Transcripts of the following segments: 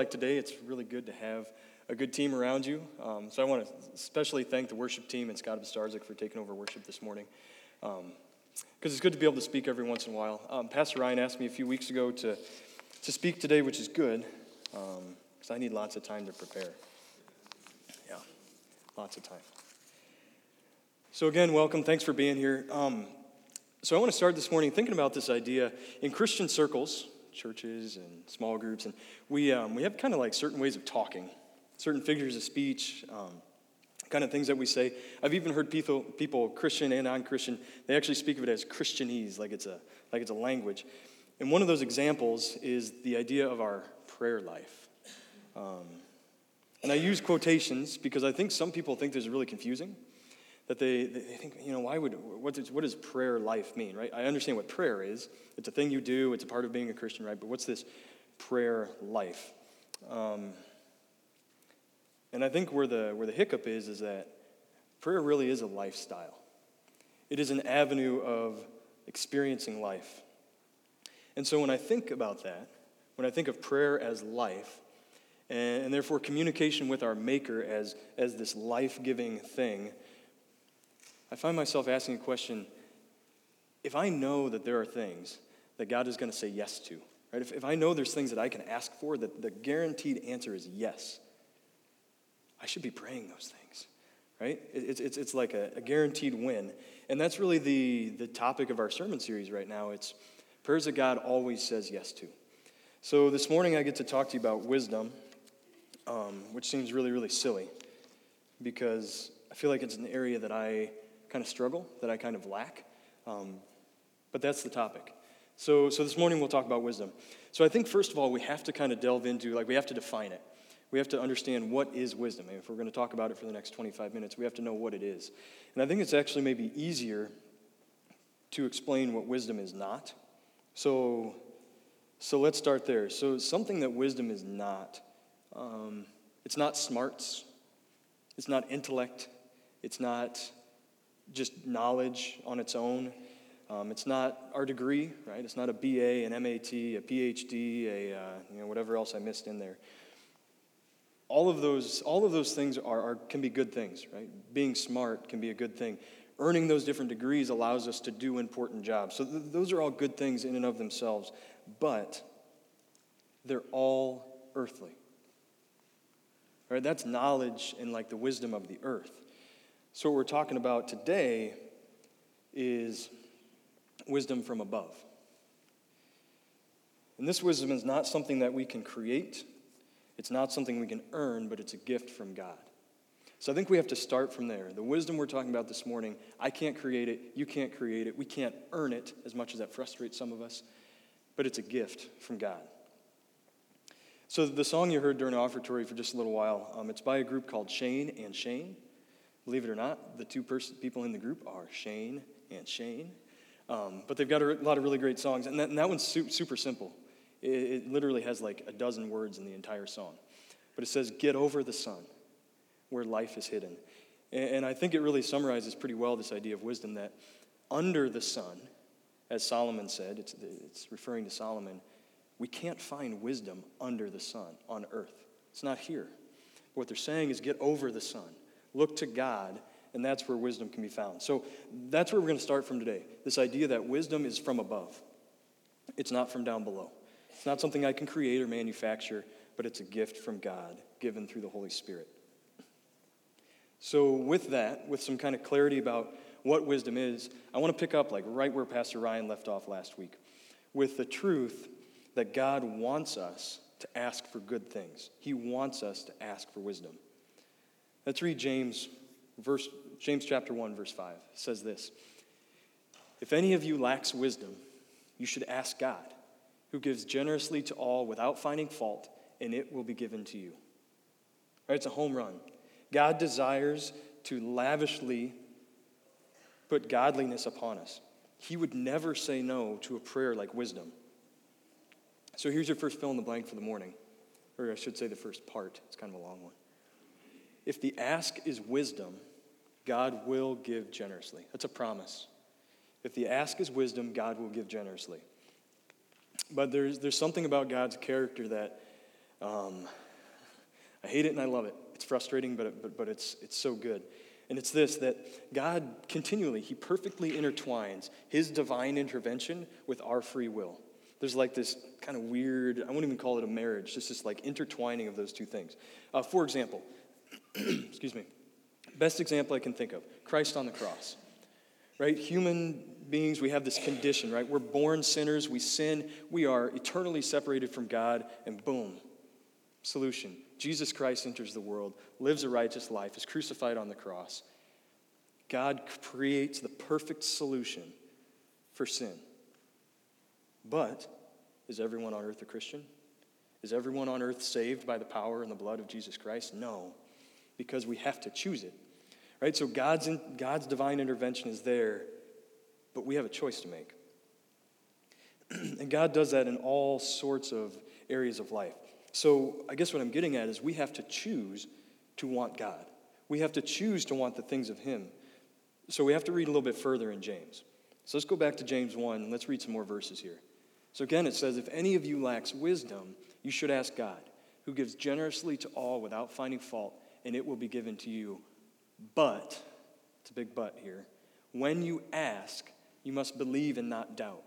like today, it's really good to have a good team around you. Um, so I want to especially thank the worship team and Scott Starzik for taking over worship this morning. Because um, it's good to be able to speak every once in a while. Um, Pastor Ryan asked me a few weeks ago to, to speak today, which is good, because um, I need lots of time to prepare. Yeah, lots of time. So, again, welcome. Thanks for being here. Um, so, I want to start this morning thinking about this idea in Christian circles churches and small groups, and we, um, we have kind of like certain ways of talking, certain figures of speech, um, kind of things that we say. I've even heard people, people Christian and non-Christian, they actually speak of it as Christianese, like it's a, like it's a language. And one of those examples is the idea of our prayer life. Um, and I use quotations because I think some people think this is really confusing that they, they think, you know, why would, what does, what does prayer life mean, right? I understand what prayer is. It's a thing you do, it's a part of being a Christian, right? But what's this prayer life? Um, and I think where the, where the hiccup is, is that prayer really is a lifestyle. It is an avenue of experiencing life. And so when I think about that, when I think of prayer as life, and, and therefore communication with our Maker as, as this life giving thing, I find myself asking a question if I know that there are things that God is going to say yes to, right? If, if I know there's things that I can ask for, that the guaranteed answer is yes, I should be praying those things, right? It's, it's, it's like a, a guaranteed win. And that's really the, the topic of our sermon series right now. It's prayers that God always says yes to. So this morning I get to talk to you about wisdom, um, which seems really, really silly because I feel like it's an area that I kind of struggle, that I kind of lack. Um, but that's the topic. So, so this morning we'll talk about wisdom. So I think, first of all, we have to kind of delve into, like, we have to define it. We have to understand what is wisdom. And if we're going to talk about it for the next 25 minutes, we have to know what it is. And I think it's actually maybe easier to explain what wisdom is not. So, so let's start there. So, something that wisdom is not, um, it's not smarts, it's not intellect, it's not just knowledge on its own. Um, it's not our degree, right? It's not a BA, an MAT, a PhD, a uh, you know whatever else I missed in there. All of those, all of those things are, are can be good things, right? Being smart can be a good thing. Earning those different degrees allows us to do important jobs. So th- those are all good things in and of themselves, but they're all earthly. Right? That's knowledge and like the wisdom of the earth. So, what we're talking about today is wisdom from above. And this wisdom is not something that we can create, it's not something we can earn, but it's a gift from God. So I think we have to start from there. The wisdom we're talking about this morning, I can't create it, you can't create it, we can't earn it, as much as that frustrates some of us, but it's a gift from God. So the song you heard during the offertory for just a little while, um, it's by a group called Shane and Shane. Believe it or not, the two pers- people in the group are Shane and Shane. Um, but they've got a lot of really great songs. And that, and that one's su- super simple. It, it literally has like a dozen words in the entire song. But it says, Get over the sun, where life is hidden. And, and I think it really summarizes pretty well this idea of wisdom that under the sun, as Solomon said, it's, it's referring to Solomon, we can't find wisdom under the sun on earth. It's not here. What they're saying is get over the sun. Look to God, and that's where wisdom can be found. So that's where we're going to start from today. This idea that wisdom is from above, it's not from down below. It's not something I can create or manufacture, but it's a gift from God given through the Holy Spirit. So, with that, with some kind of clarity about what wisdom is, I want to pick up like right where Pastor Ryan left off last week with the truth that God wants us to ask for good things. He wants us to ask for wisdom. Let's read James, verse, James chapter 1, verse 5. It says this If any of you lacks wisdom, you should ask God, who gives generously to all without finding fault, and it will be given to you. Right? It's a home run. God desires to lavishly put godliness upon us. He would never say no to a prayer like wisdom. So here's your first fill in the blank for the morning, or I should say the first part. It's kind of a long one. If the ask is wisdom, God will give generously. That's a promise. If the ask is wisdom, God will give generously. But there's, there's something about God's character that Um, I hate it and I love it. It's frustrating, but, but, but it's, it's so good. And it's this that God continually, He perfectly intertwines His divine intervention with our free will. There's like this kind of weird, I wouldn't even call it a marriage, just this like intertwining of those two things. Uh, for example, excuse me, best example I can think of Christ on the cross. Right? Human beings, we have this condition, right? We're born sinners, we sin, we are eternally separated from God, and boom, solution. Jesus Christ enters the world, lives a righteous life, is crucified on the cross. God creates the perfect solution for sin. But is everyone on earth a Christian? Is everyone on earth saved by the power and the blood of Jesus Christ? No, because we have to choose it. Right? So God's, in, God's divine intervention is there, but we have a choice to make. and God does that in all sorts of areas of life. So I guess what I'm getting at is we have to choose to want God. We have to choose to want the things of Him. So we have to read a little bit further in James. So let's go back to James 1 and let's read some more verses here. So again, it says, If any of you lacks wisdom, you should ask God, who gives generously to all without finding fault, and it will be given to you. But, it's a big but here, when you ask, you must believe and not doubt.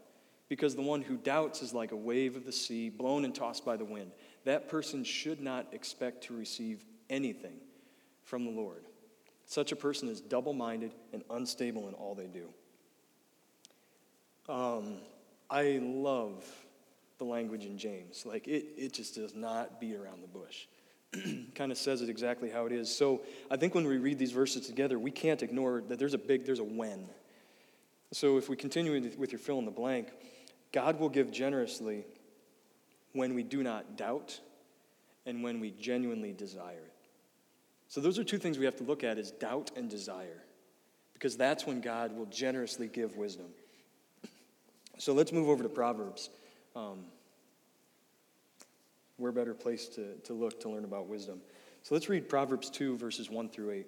Because the one who doubts is like a wave of the sea, blown and tossed by the wind that person should not expect to receive anything from the Lord. Such a person is double minded and unstable in all they do. Um, I love the language in James. Like, it, it just does not beat around the bush. kind of says it exactly how it is. So I think when we read these verses together, we can't ignore that there's a big, there's a when. So if we continue with your fill in the blank, God will give generously when we do not doubt and when we genuinely desire it. So those are two things we have to look at is doubt and desire because that's when God will generously give wisdom. So let's move over to Proverbs. Um, we're a better place to, to look to learn about wisdom. So let's read Proverbs 2, verses 1 through 8. It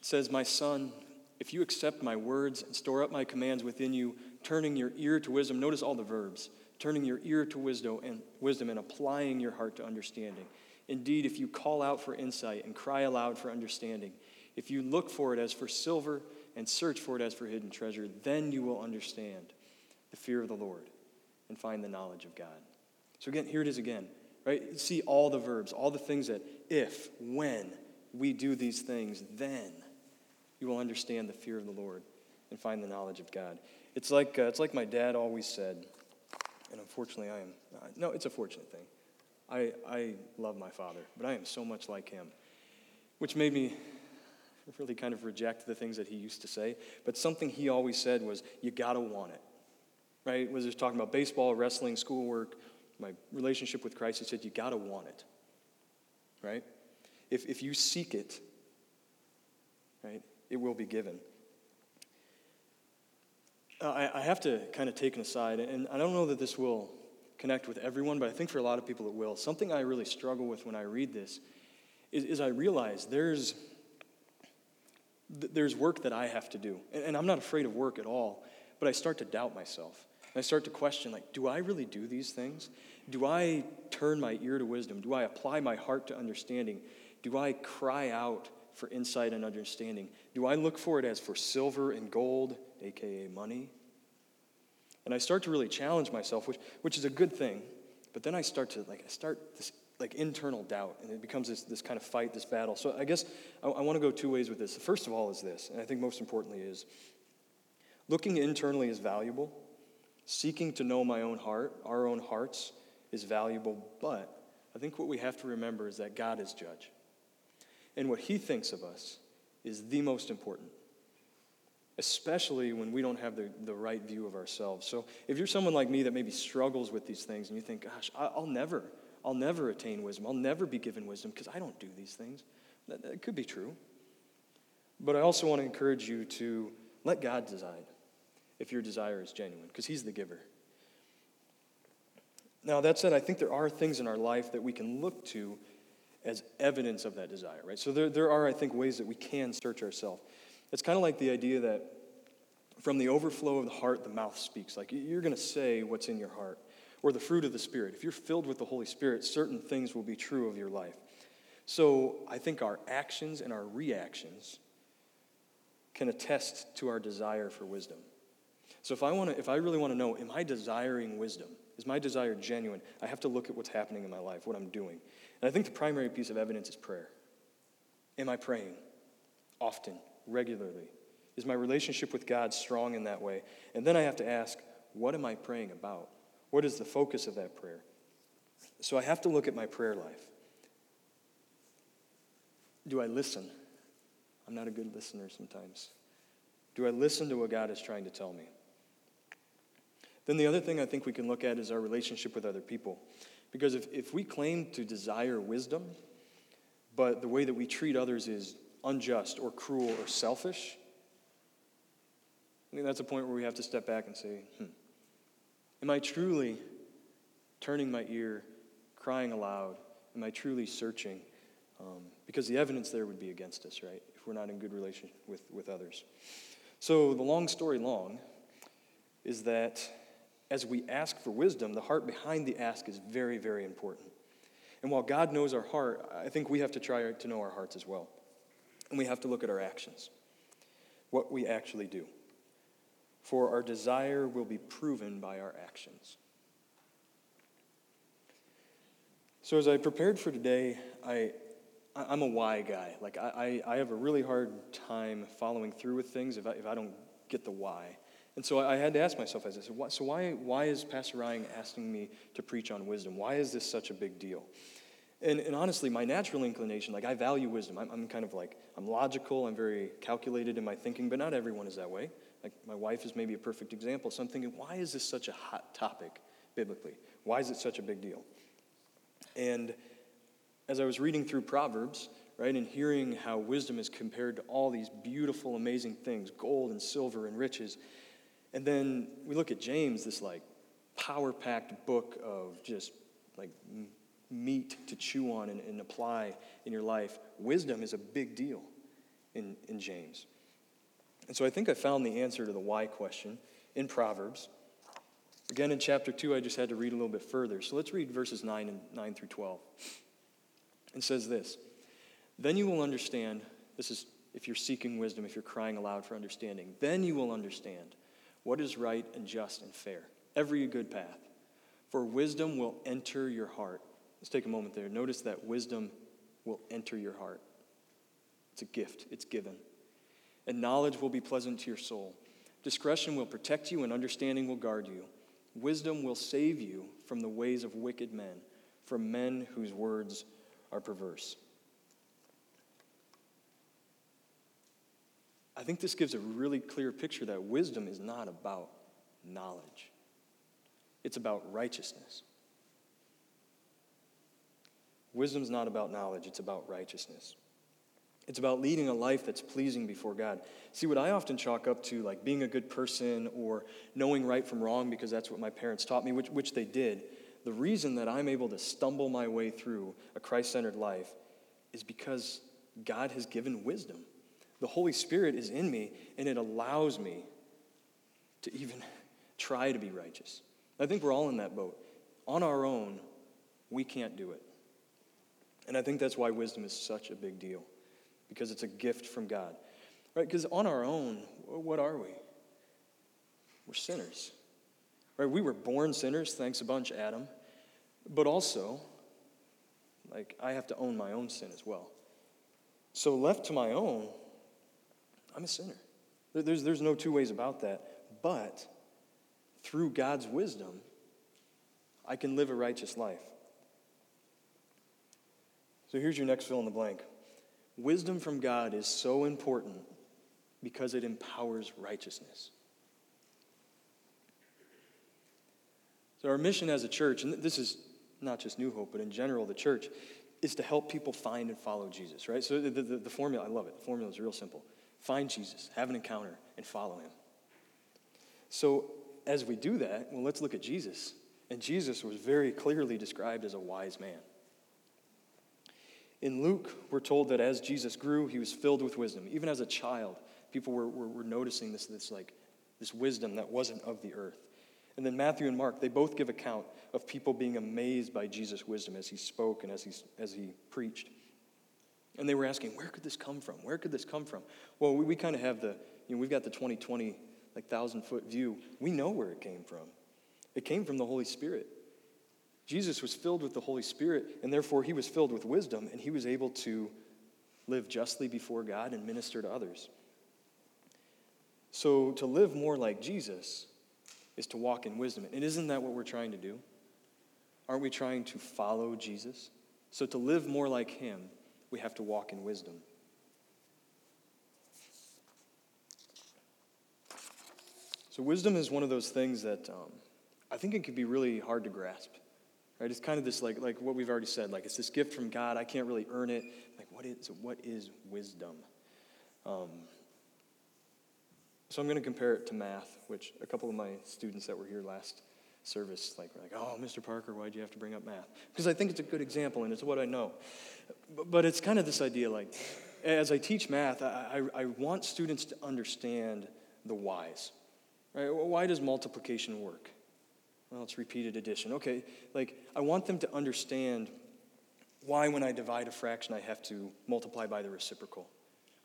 says, My son, if you accept my words and store up my commands within you, turning your ear to wisdom, notice all the verbs turning your ear to wisdom and wisdom and applying your heart to understanding. Indeed, if you call out for insight and cry aloud for understanding, if you look for it as for silver and search for it as for hidden treasure, then you will understand the fear of the Lord and find the knowledge of God. So again, here it is again, right? See all the verbs, all the things that if, when we do these things, then you will understand the fear of the Lord and find the knowledge of God. It's like, uh, it's like my dad always said and unfortunately, I am. Uh, no, it's a fortunate thing. I, I love my father, but I am so much like him, which made me really kind of reject the things that he used to say. But something he always said was, you gotta want it. Right? Was just talking about baseball, wrestling, schoolwork, my relationship with Christ. He said, you gotta want it. Right? If, if you seek it, right, it will be given. Uh, I, I have to kind of take an aside, and I don't know that this will connect with everyone, but I think for a lot of people it will. Something I really struggle with when I read this is, is I realize there's, there's work that I have to do. And, and I'm not afraid of work at all, but I start to doubt myself. And I start to question, like, do I really do these things? Do I turn my ear to wisdom? Do I apply my heart to understanding? Do I cry out for insight and understanding? Do I look for it as for silver and gold, aka money? And I start to really challenge myself, which, which is a good thing. But then I start to, like, I start this, like, internal doubt, and it becomes this, this kind of fight, this battle. So I guess I, I want to go two ways with this. First of all is this, and I think most importantly is looking internally is valuable. Seeking to know my own heart, our own hearts, is valuable. But I think what we have to remember is that God is judge. And what he thinks of us is the most important, especially when we don't have the, the right view of ourselves. So if you're someone like me that maybe struggles with these things and you think, gosh, I'll never, I'll never attain wisdom, I'll never be given wisdom because I don't do these things, that, that could be true. But I also want to encourage you to let God decide if your desire is genuine because he's the giver. Now, that said, I think there are things in our life that we can look to as evidence of that desire, right? So there, there are, I think, ways that we can search ourselves. It's kind of like the idea that from the overflow of the heart, the mouth speaks. Like you're going to say what's in your heart. or the fruit of the Spirit. If you're filled with the Holy Spirit, certain things will be true of your life. So I think our actions and our reactions can attest to our desire for wisdom. So if I want to, if I really want to know, am I desiring wisdom? Is my desire genuine? I have to look at what's happening in my life, what I'm doing. And I think the primary piece of evidence is prayer. Am I praying often, regularly? Is my relationship with God strong in that way? And then I have to ask, what am I praying about? What is the focus of that prayer? So I have to look at my prayer life. Do I listen? I'm not a good listener sometimes. Do I listen to what God is trying to tell me? Then the other thing I think we can look at is our relationship with other people. Because if, if we claim to desire wisdom, but the way that we treat others is unjust or cruel or selfish, I think that's a point where we have to step back and say, hmm, am I truly turning my ear, crying aloud? Am I truly searching? Um, because the evidence there would be against us, right? If we're not in good relation with, with others. So the long story long is that as we ask for wisdom, the heart behind the ask is very, very important. And while God knows our heart, I think we have to try to know our hearts as well. And we have to look at our actions, what we actually do. For our desire will be proven by our actions. So, as I prepared for today, I, I'm a why guy. Like, I, I have a really hard time following through with things if I, if I don't get the why. And so I had to ask myself, as I said, so why, why is Pastor Ryan asking me to preach on wisdom? Why is this such a big deal? And, and honestly, my natural inclination, like I value wisdom. I'm, I'm kind of like, I'm logical, I'm very calculated in my thinking, but not everyone is that way. Like my wife is maybe a perfect example. So I'm thinking, why is this such a hot topic biblically? Why is it such a big deal? And as I was reading through Proverbs, right, and hearing how wisdom is compared to all these beautiful, amazing things gold and silver and riches and then we look at James, this like power packed book of just like meat to chew on and, and, apply in your life. Wisdom is a big deal in, in James. And so I think I found the answer to the why question in Proverbs. Again, in chapter 2, I just had to read a little bit further. So let's read verses 9 and 9 through 12. It says this Then you will understand, this is if you're seeking wisdom, if you're crying aloud for understanding, then you will understand what is right and just and fair, every good path. For wisdom will enter your heart. Let's take a moment there. Notice that wisdom will enter your heart. It's a gift, it's given. And knowledge will be pleasant to your soul. Discretion will protect you, and understanding will guard you. Wisdom will save you from the ways of wicked men, from men whose words are perverse. I think this gives a really clear picture that wisdom is not about knowledge, it's about righteousness. Wisdom is not about knowledge, it's about righteousness. It's about leading a life that's pleasing before God. See, what I often chalk up to, like being a good person or knowing right from wrong because that's what my parents taught me, which, which they did. The reason that I'm able to stumble my way through a Christ centered life is because God has given wisdom. The Holy Spirit is in me, and it allows me to even try to be righteous. I think we're all in that boat. On our own, we can't do it. And I think that's why wisdom is such a big deal, because it's a gift from God. Right? Because on our own, what are we? We're sinners. Right? We were born sinners, thanks a bunch, Adam. But also, like, I have to own my own sin as well. So, left to my own, I'm a sinner. There's, there's no two ways about that. But through God's wisdom, I can live a righteous life. So here's your next fill in the blank. Wisdom from God is so important because it empowers righteousness. So, our mission as a church, and this is not just New Hope, but in general, the church, is to help people find and follow Jesus, right? So, the, the, the formula, I love it. The formula is real simple Find Jesus, have an encounter, and follow him. So, as we do that, well, let's look at Jesus. And Jesus was very clearly described as a wise man. In Luke, we're told that as Jesus grew, he was filled with wisdom. Even as a child, people were, were, were noticing this, this, like, this wisdom that wasn't of the earth. And then Matthew and Mark, they both give account of people being amazed by Jesus' wisdom as he spoke and as he, as he preached. And they were asking, where could this come from? Where could this come from? Well, we, we kind of have the, you know, we've got the 2020, like, thousand foot view. We know where it came from. It came from the Holy Spirit. Jesus was filled with the Holy Spirit, and therefore he was filled with wisdom, and he was able to live justly before God and minister to others. So, to live more like Jesus is to walk in wisdom. And isn't that what we're trying to do? Aren't we trying to follow Jesus? So, to live more like him, we have to walk in wisdom. So, wisdom is one of those things that um, I think it can be really hard to grasp. Right? It's kind of this like like what we've already said. Like it's this gift from God. I can't really earn it. Like what is what is wisdom? Um, so I'm going to compare it to math, which a couple of my students that were here last service like were like, "Oh, Mr. Parker, why'd you have to bring up math?" Because I think it's a good example and it's what I know. But, it's kind of this idea like, as I teach math, I, I, I want students to understand the whys. Right? Why does multiplication work? Well, it's repeated addition. Okay, like I want them to understand why when I divide a fraction I have to multiply by the reciprocal.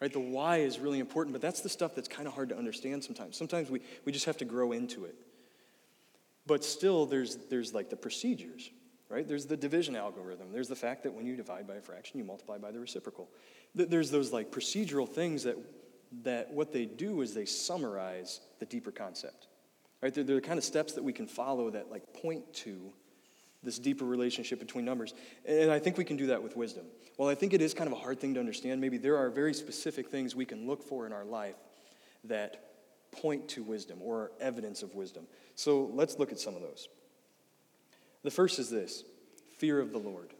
Right? The why is really important, but that's the stuff that's kind of hard to understand sometimes. Sometimes we, we just have to grow into it. But still, there's, there's like the procedures, right? There's the division algorithm. There's the fact that when you divide by a fraction, you multiply by the reciprocal. There's those like procedural things that, that what they do is they summarize the deeper concept. Right? They're, they're kind of steps that we can follow that like point to this deeper relationship between numbers. And I think we can do that with wisdom. Well, I think it is kind of a hard thing to understand. Maybe there are very specific things we can look for in our life that point to wisdom or evidence of wisdom. So let's look at some of those. The first is this fear of the Lord.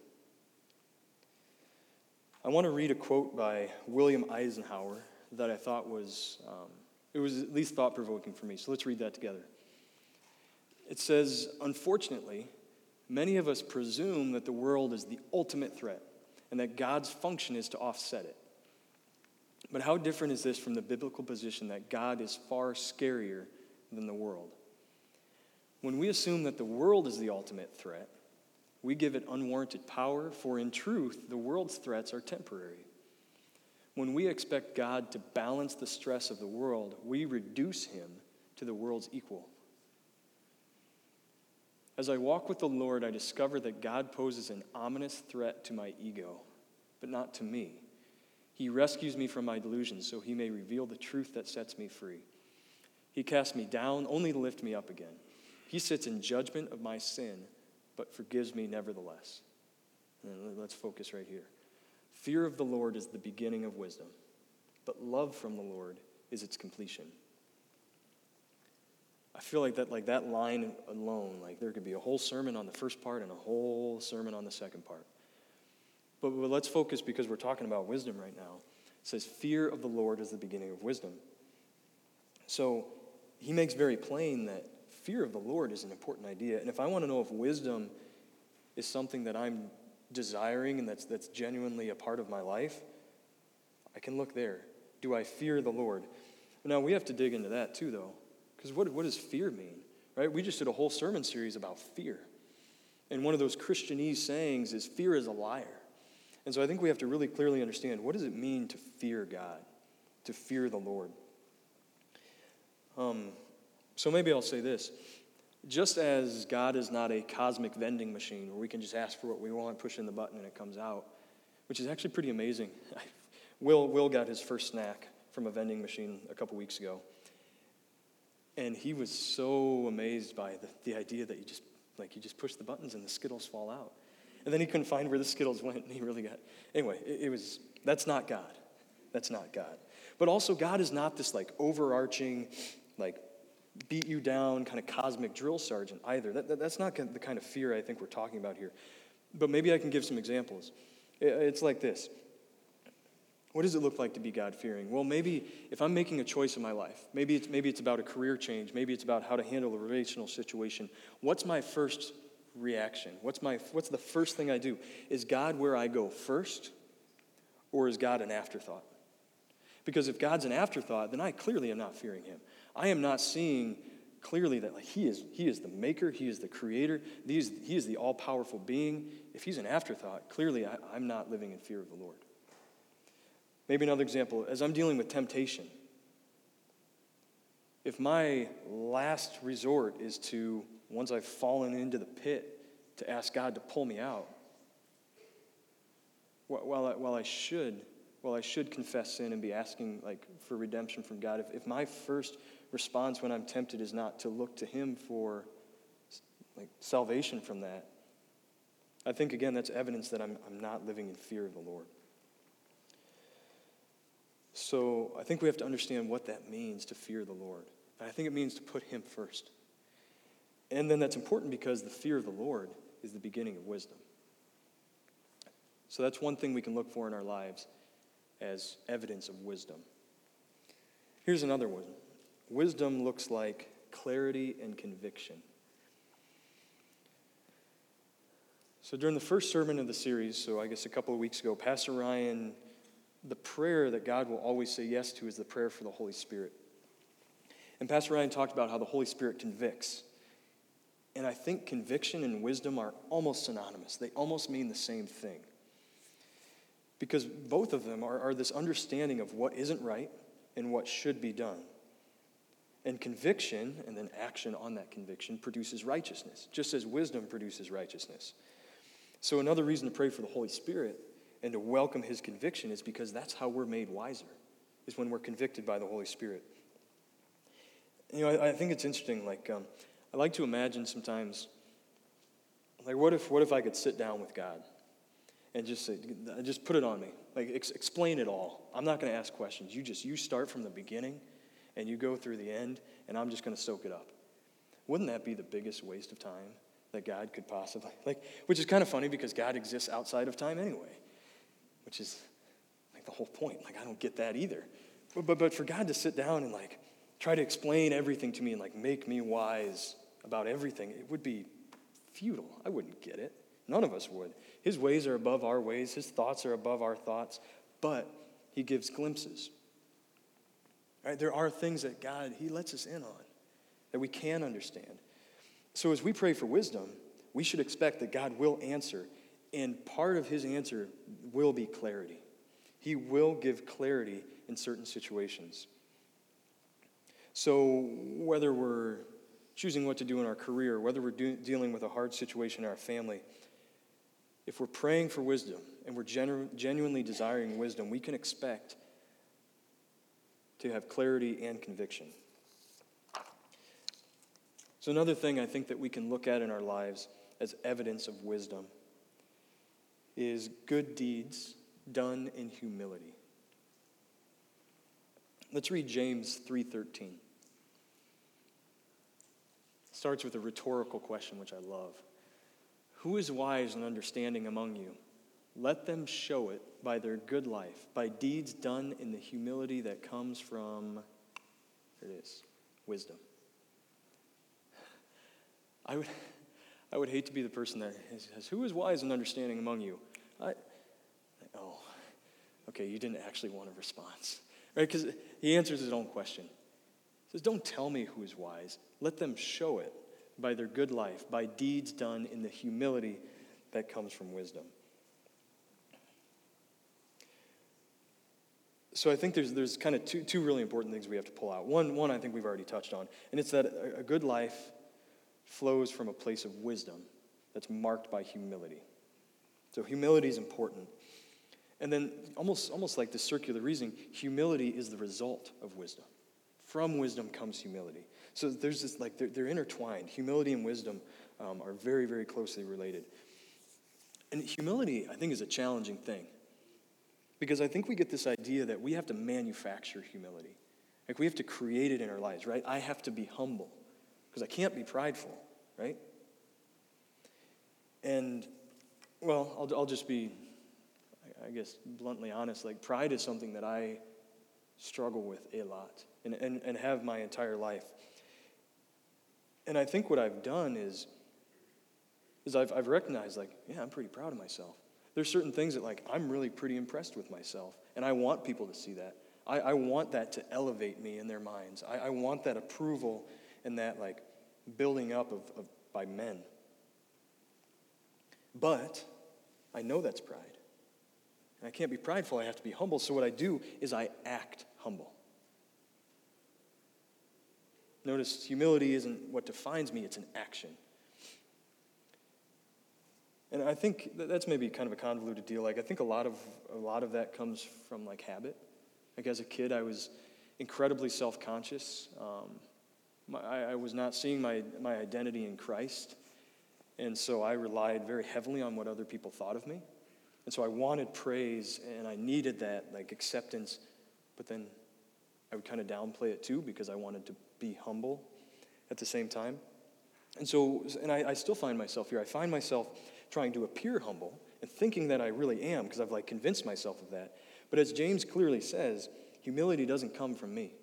I want to read a quote by William Eisenhower that I thought was um, it was at least thought provoking for me. So let's read that together. It says, Unfortunately, many of us presume that the world is the ultimate threat and that God's function is to offset it. But how different is this from the biblical position that God is far scarier than the world? When we assume that the world is the ultimate threat, we give it unwarranted power, for in truth, the world's threats are temporary. When we expect God to balance the stress of the world, we reduce him to the world's equal. As I walk with the Lord, I discover that God poses an ominous threat to my ego, but not to me. He rescues me from my delusions so he may reveal the truth that sets me free. He casts me down only to lift me up again. He sits in judgment of my sin, but forgives me nevertheless. Let's focus right here. Fear of the Lord is the beginning of wisdom, but love from the Lord is its completion. I feel like that, like that line alone, like there could be a whole sermon on the first part and a whole sermon on the second part. But, but let's focus because we're talking about wisdom right now. It says, Fear of the Lord is the beginning of wisdom. So he makes very plain that fear of the Lord is an important idea. And if I want to know if wisdom is something that I'm desiring and that's, that's genuinely a part of my life, I can look there. Do I fear the Lord? Now, we have to dig into that too, though, because what, what does fear mean? Right? We just did a whole sermon series about fear. And one of those Christianese sayings is fear is a liar. And so I think we have to really clearly understand what does it mean to fear God, to fear the Lord? Um, so maybe I'll say this just as God is not a cosmic vending machine where we can just ask for what we want, push in the button, and it comes out, which is actually pretty amazing. Will, Will got his first snack from a vending machine a couple weeks ago. And he was so amazed by the, the idea that you just like you just push the buttons and the Skittles fall out. And then he couldn't find where the Skittles went, and he really got anyway, it, it was that's not God. That's not God. But also God is not this like overarching, like beat you down kind of cosmic drill sergeant either. That, that, that's not the kind of fear I think we're talking about here. But maybe I can give some examples. It's like this What does it look like to be God fearing? Well, maybe if I'm making a choice in my life, maybe it's, maybe it's about a career change, maybe it's about how to handle a relational situation. What's my first reaction? What's, my, what's the first thing I do? Is God where I go first, or is God an afterthought? Because if God's an afterthought, then I clearly am not fearing him. I am not seeing clearly that like he is he is the maker, he is the creator, he is, he is the all-powerful being. If he's an afterthought, clearly I, I'm not living in fear of the Lord. Maybe another example, as I'm dealing with temptation, if my last resort is to, once I've fallen into the pit, to ask God to pull me out, while I, while I should, while I should confess sin and be asking like for redemption from God, if, if my first response when I'm tempted is not to look to Him for like salvation from that, I think again that's evidence that I'm, I'm not living in fear of the Lord. So I think we have to understand what that means to fear the Lord. And I think it means to put Him first. And then that's important because the fear of the Lord is the beginning of wisdom. So that's one thing we can look for in our lives as evidence of wisdom. Here's another one wisdom looks like clarity and conviction. So, during the first sermon of the series, so I guess a couple of weeks ago, Pastor Ryan, the prayer that God will always say yes to is the prayer for the Holy Spirit. And Pastor Ryan talked about how the Holy Spirit convicts. And I think conviction and wisdom are almost synonymous, they almost mean the same thing. Because both of them are, are this understanding of what isn't right and what should be done. And conviction, and then action on that conviction, produces righteousness, just as wisdom produces righteousness. So, another reason to pray for the Holy Spirit and to welcome his conviction is because that's how we're made wiser, is when we're convicted by the Holy Spirit. You know, I, I think it's interesting. Like, um, I like to imagine sometimes, like, what if, what if I could sit down with God and just say, just put it on me. Like, ex- explain it all. I'm not going to ask questions. You just, you start from the beginning and you go through the end, and I'm just going to soak it up. Wouldn't that be the biggest waste of time that God could possibly, like, which is kind of funny because God exists outside of time anyway, which is like the whole point. Like, I don't get that either. But, but, but for God to sit down and, like, try to explain everything to me and, like, make me wise about everything, it would be futile. I wouldn't get it. None of us would. His ways are above our ways, His thoughts are above our thoughts, but He gives glimpses. Right? There are things that God, He lets us in on that we can understand. So as we pray for wisdom, we should expect that God will answer, and part of His answer will be clarity. He will give clarity in certain situations. So whether we're choosing what to do in our career, whether we're do, dealing with a hard situation in our family, if we're praying for wisdom and we're genu- genuinely desiring wisdom, we can expect to have clarity and conviction. So, another thing I think that we can look at in our lives as evidence of wisdom is good deeds done in humility. Let's read James 3:13. Starts with a rhetorical question which I love. Who is wise and understanding among you? Let them show it by their good life, by deeds done in the humility that comes from, it is, wisdom. I would, I would hate to be the person that says, Who is wise and understanding among you? I, oh, okay, you didn't actually want a response. Right? Because he answers his own question. He says, Don't tell me who is wise, let them show it by their good life, by deeds done in the humility that comes from wisdom. So I think there's, there's kind of two, two really important things we have to pull out. One, one I think we've already touched on, and it's that a, a good life flows from a place of wisdom that's marked by humility. So humility is important. And then almost, almost like the circular reasoning, humility is the result of wisdom. From wisdom comes humility. So there's this, like, they're, they're intertwined. Humility and wisdom um, are very, very closely related. And humility, I think, is a challenging thing. Because I think we get this idea that we have to manufacture humility. Like we have to create it in our lives, right? I have to be humble because I can't be prideful, right? And, well, I'll, I'll just be, I guess, bluntly honest. Like, pride is something that I struggle with a lot and, and, and have my entire life. And I think what I've done is, is I've, I've recognized, like, yeah, I'm pretty proud of myself. There's certain things that, like, I'm really pretty impressed with myself. And I want people to see that. I, I want that to elevate me in their minds. I, I want that approval and that like building up of, of by men. But I know that's pride. And I can't be prideful, I have to be humble. So what I do is I act humble. Notice humility isn't what defines me, it's an action. And I think that's maybe kind of a convoluted deal. Like I think a lot of a lot of that comes from like habit. Like as a kid, I was incredibly self-conscious. Um, my, I, I was not seeing my my identity in Christ, and so I relied very heavily on what other people thought of me. And so I wanted praise, and I needed that like acceptance, but then I would kind of downplay it too because I wanted to be humble at the same time. And so, and I, I still find myself here. I find myself trying to appear humble and thinking that I really am because I've like convinced myself of that. But as James clearly says, humility doesn't come from me.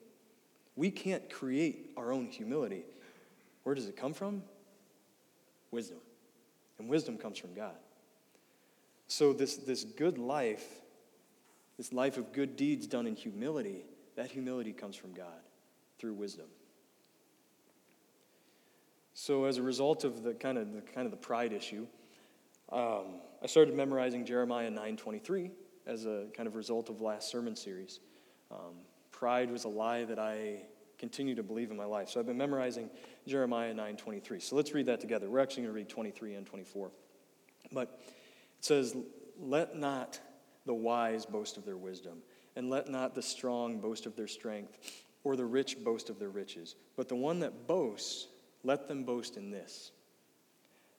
We can't create our own humility. Where does it come from? Wisdom. And wisdom comes from God. So, this, this good life, this life of good deeds done in humility, that humility comes from God through wisdom. So, as a result of the kind of the, kind of the pride issue, um, I started memorizing Jeremiah 9:23 as a kind of result of last sermon series. Um, pride was a lie that I continue to believe in my life. So I've been memorizing Jeremiah 9:23. So let's read that together. We're actually going to read 23 and 24. But it says, "Let not the wise boast of their wisdom, and let not the strong boast of their strength, or the rich boast of their riches. But the one that boasts, let them boast in this: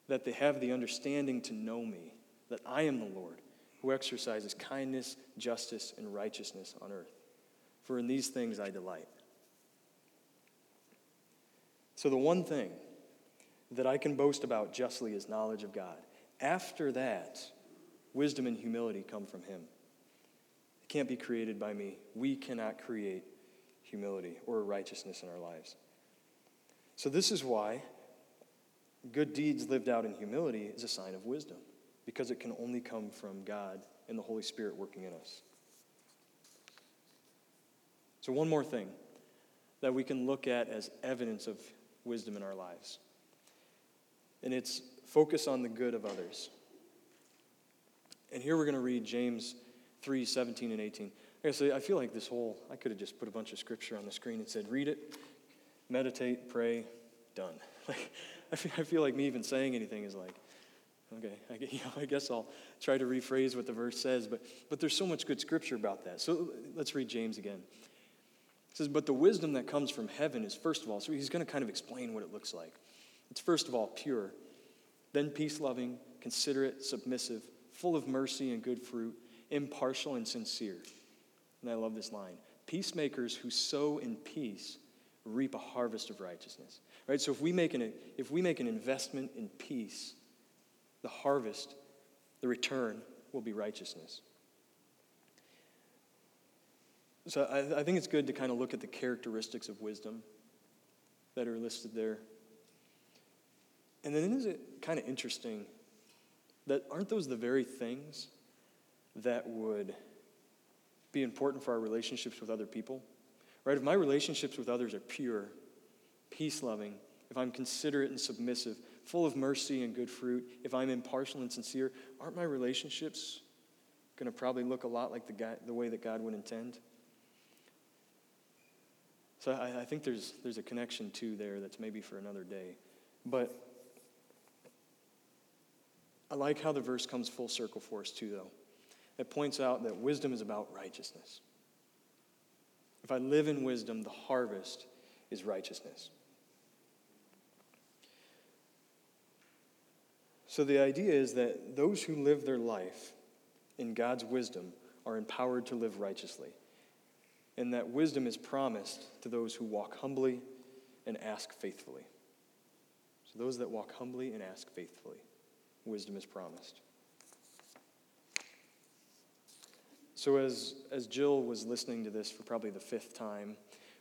that they have the understanding to know me, that I am the Lord, who exercises kindness, justice, and righteousness on earth. For in these things I delight. So, the one thing that I can boast about justly is knowledge of God. After that, wisdom and humility come from Him. It can't be created by me. We cannot create humility or righteousness in our lives. So, this is why Good deeds lived out in humility is a sign of wisdom because it can only come from God and the Holy Spirit working in us. So, one more thing that we can look at as evidence of wisdom in our lives, and it's focus on the good of others. And here we're going to read James 3 17 and 18. I say, I feel like this whole, I could have just put a bunch of scripture on the screen and said, read it, meditate, pray, done. Like, I feel, like me even saying anything is like, okay, I, you know, I guess I'll try to rephrase what the verse says, but, but there's so much good scripture about that. So let's read James again. It says, But the wisdom that comes from heaven is, first of all, so he's going to kind of explain what it looks like. It's first of all pure, then peace loving, considerate, submissive, full of mercy and good fruit, impartial and sincere. And I love this line peacemakers who sow in peace reap a harvest of righteousness. Right? So if we make an, if we make an investment in peace, the harvest, the return will be righteousness. So I, I think it's good to kind of look at the characteristics of wisdom that are listed there. And then isn't it kind of interesting that aren't those the very things that would be important for our relationships with other people? Right? If my relationships with others are pure, peace loving, if I'm considerate and submissive, full of mercy and good fruit, if I'm impartial and sincere, aren't my relationships going to probably look a lot like the, guy, the way that God would intend? So I, I think there's, there's a connection too there that's maybe for another day. But I like how the verse comes full circle for us too, though. It points out that wisdom is about righteousness. If I live in wisdom, the harvest is righteousness. So the idea is that those who live their life in God's wisdom are empowered to live righteously. And that wisdom is promised to those who walk humbly and ask faithfully. So those that walk humbly and ask faithfully, wisdom is promised. So, as, as Jill was listening to this for probably the fifth time,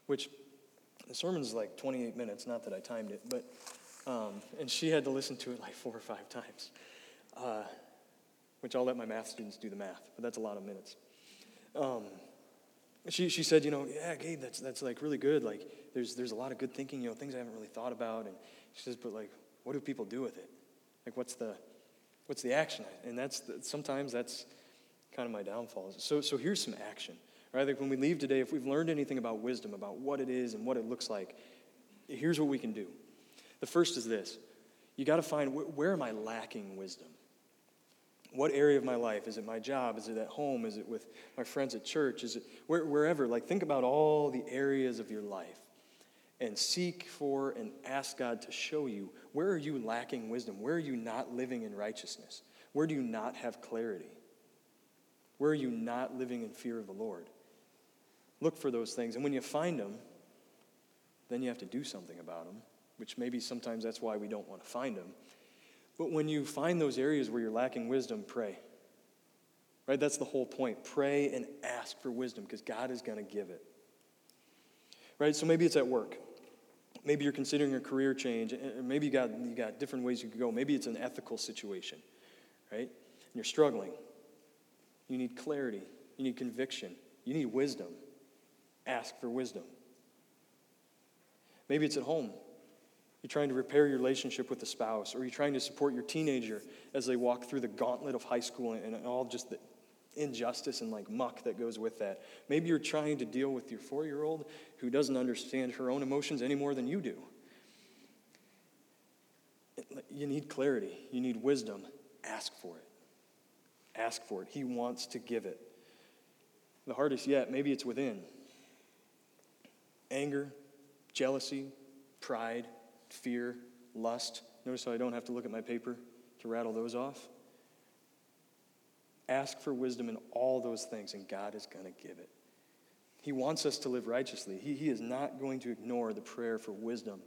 which the sermon's like 28 minutes, not that I timed it, but, um, and she had to listen to it like four or five times, uh, which I'll let my math students do the math, but that's a lot of minutes. Um, she, she said, you know, yeah, Gabe, that's, that's like really good. Like, there's, there's a lot of good thinking, you know, things I haven't really thought about. And she says, but like, what do people do with it? Like, what's the, what's the action? And that's, sometimes that's kind of my downfall. So, so here's some action. Right? Like when we leave today, if we've learned anything about wisdom, about what it is and what it looks like, here's what we can do. The first is this you got to find where am I lacking wisdom? What area of my life? Is it my job? Is it at home? Is it with my friends at church? Is it where, wherever? Like, think about all the areas of your life and seek for and ask God to show you where are you lacking wisdom? Where are you not living in righteousness? Where do you not have clarity? Where are you not living in fear of the Lord? Look for those things. And when you find them, then you have to do something about them, which maybe sometimes that's why we don't want to find them. But when you find those areas where you're lacking wisdom, pray. Right? That's the whole point. Pray and ask for wisdom because God is going to give it. Right? So maybe it's at work. Maybe you're considering a career change. and Maybe you got, you got different ways you could go. Maybe it's an ethical situation, right? And you're struggling. You need clarity. You need conviction. You need wisdom. Ask for wisdom. Maybe it's at home. You're trying to repair your relationship with a spouse, or you're trying to support your teenager as they walk through the gauntlet of high school and all just the injustice and like muck that goes with that. Maybe you're trying to deal with your four year old who doesn't understand her own emotions any more than you do. You need clarity, you need wisdom. Ask for it. Ask for it. He wants to give it. The hardest yet, maybe it's within anger, jealousy, pride, fear, lust. Notice how I don't have to look at my paper to rattle those off. Ask for wisdom in all those things, and God is going to give it. He wants us to live righteously. He, he is not going to ignore the prayer for wisdom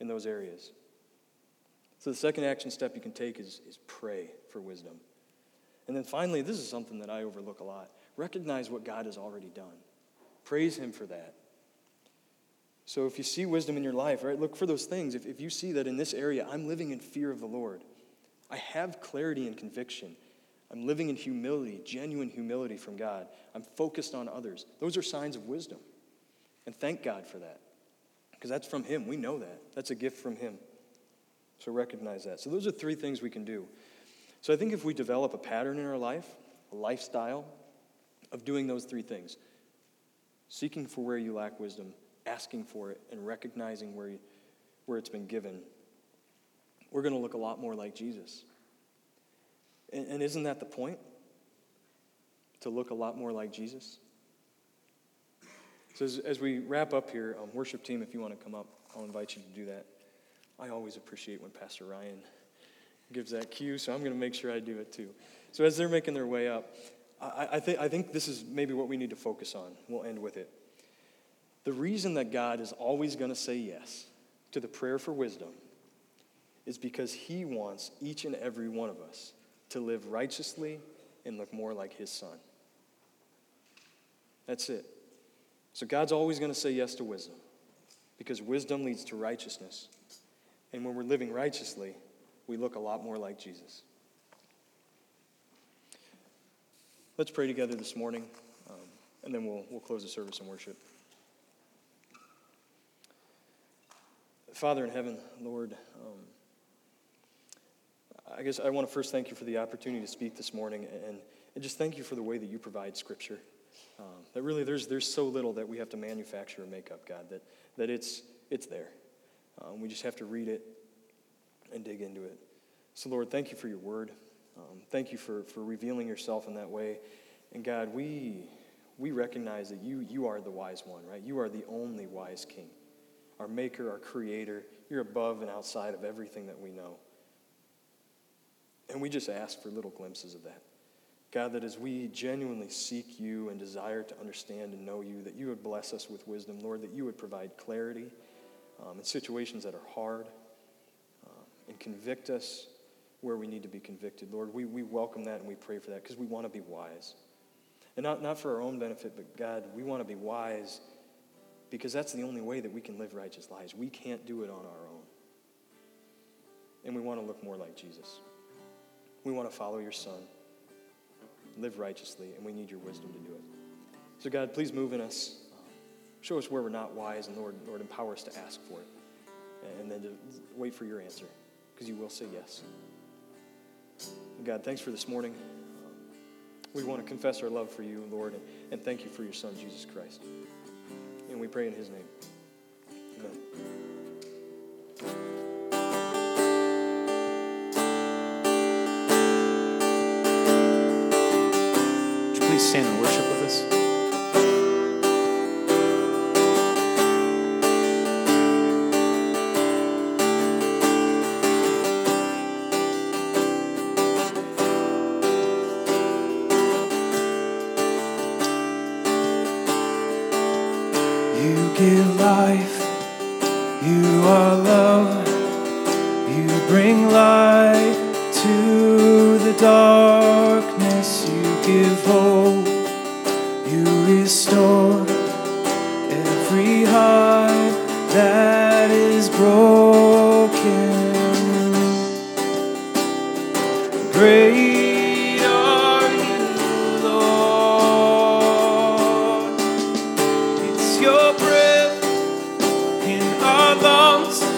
in those areas. So, the second action step you can take is, is pray for wisdom. And then finally, this is something that I overlook a lot recognize what God has already done, praise Him for that. So if you see wisdom in your life, right, look for those things. If, if you see that in this area, I'm living in fear of the Lord, I have clarity and conviction. I'm living in humility, genuine humility from God. I'm focused on others. Those are signs of wisdom. And thank God for that. Because that's from Him. We know that. That's a gift from Him. So recognize that. So those are three things we can do. So I think if we develop a pattern in our life, a lifestyle of doing those three things seeking for where you lack wisdom, asking for it and recognizing where, where it's been given, we're going to look a lot more like Jesus. And, and isn't that the point? To look a lot more like Jesus? So, as, as we wrap up here, um, worship team, if you want to come up, I'll invite you to do that. I always appreciate when Pastor Ryan gives that cue, so I'm going to make sure I do it too. So, as they're making their way up, I, I, th- I think this is maybe what we need to focus on. We'll end with it. The reason that God is always going to say yes to the prayer for wisdom is because He wants each and every one of us to live righteously and look more like His Son. That's it. So God's always going to say yes to wisdom because wisdom leads to righteousness. And when we're living righteously, we look a lot more like Jesus. Let's pray together this morning, um, and then we'll, we'll close the service and worship. Father in heaven, Lord, um, I guess I want to first thank you for the opportunity to speak this morning and, and just thank you for the way that you provide Scripture. Um, that really there's, there's so little that we have to manufacture or make up, God, that, that it's, it's there. Um, we just have to read it and dig into it. So, Lord, thank you for your word. Um, thank you for, for revealing yourself in that way. And God, we, we recognize that you, you are the wise one, right? You are the only wise king our maker, our creator. You're above and outside of everything that we know. And we just ask for little glimpses of that. God, that as we genuinely seek you and desire to understand and know you, that you would bless us with wisdom, Lord, that you would provide clarity um, in situations that are hard um, and convict us where we need to be convicted. Lord, we, we welcome that and we pray for that because we want to be wise. And not, not for our own benefit, but God, we want to be wise because that's the only way that we can live righteous lives. We can't do it on our own. And we want to look more like Jesus. We want to follow your son, live righteously, and we need your wisdom to do it. So, God, please move in us. Show us where we're not wise, and Lord, Lord, empower us to ask for it. And then to wait for your answer, because you will say yes. And God, thanks for this morning. We want to confess our love for you, Lord, and, and thank you for your Son, Jesus Christ. And we pray in his name. Amen. please stand and worship in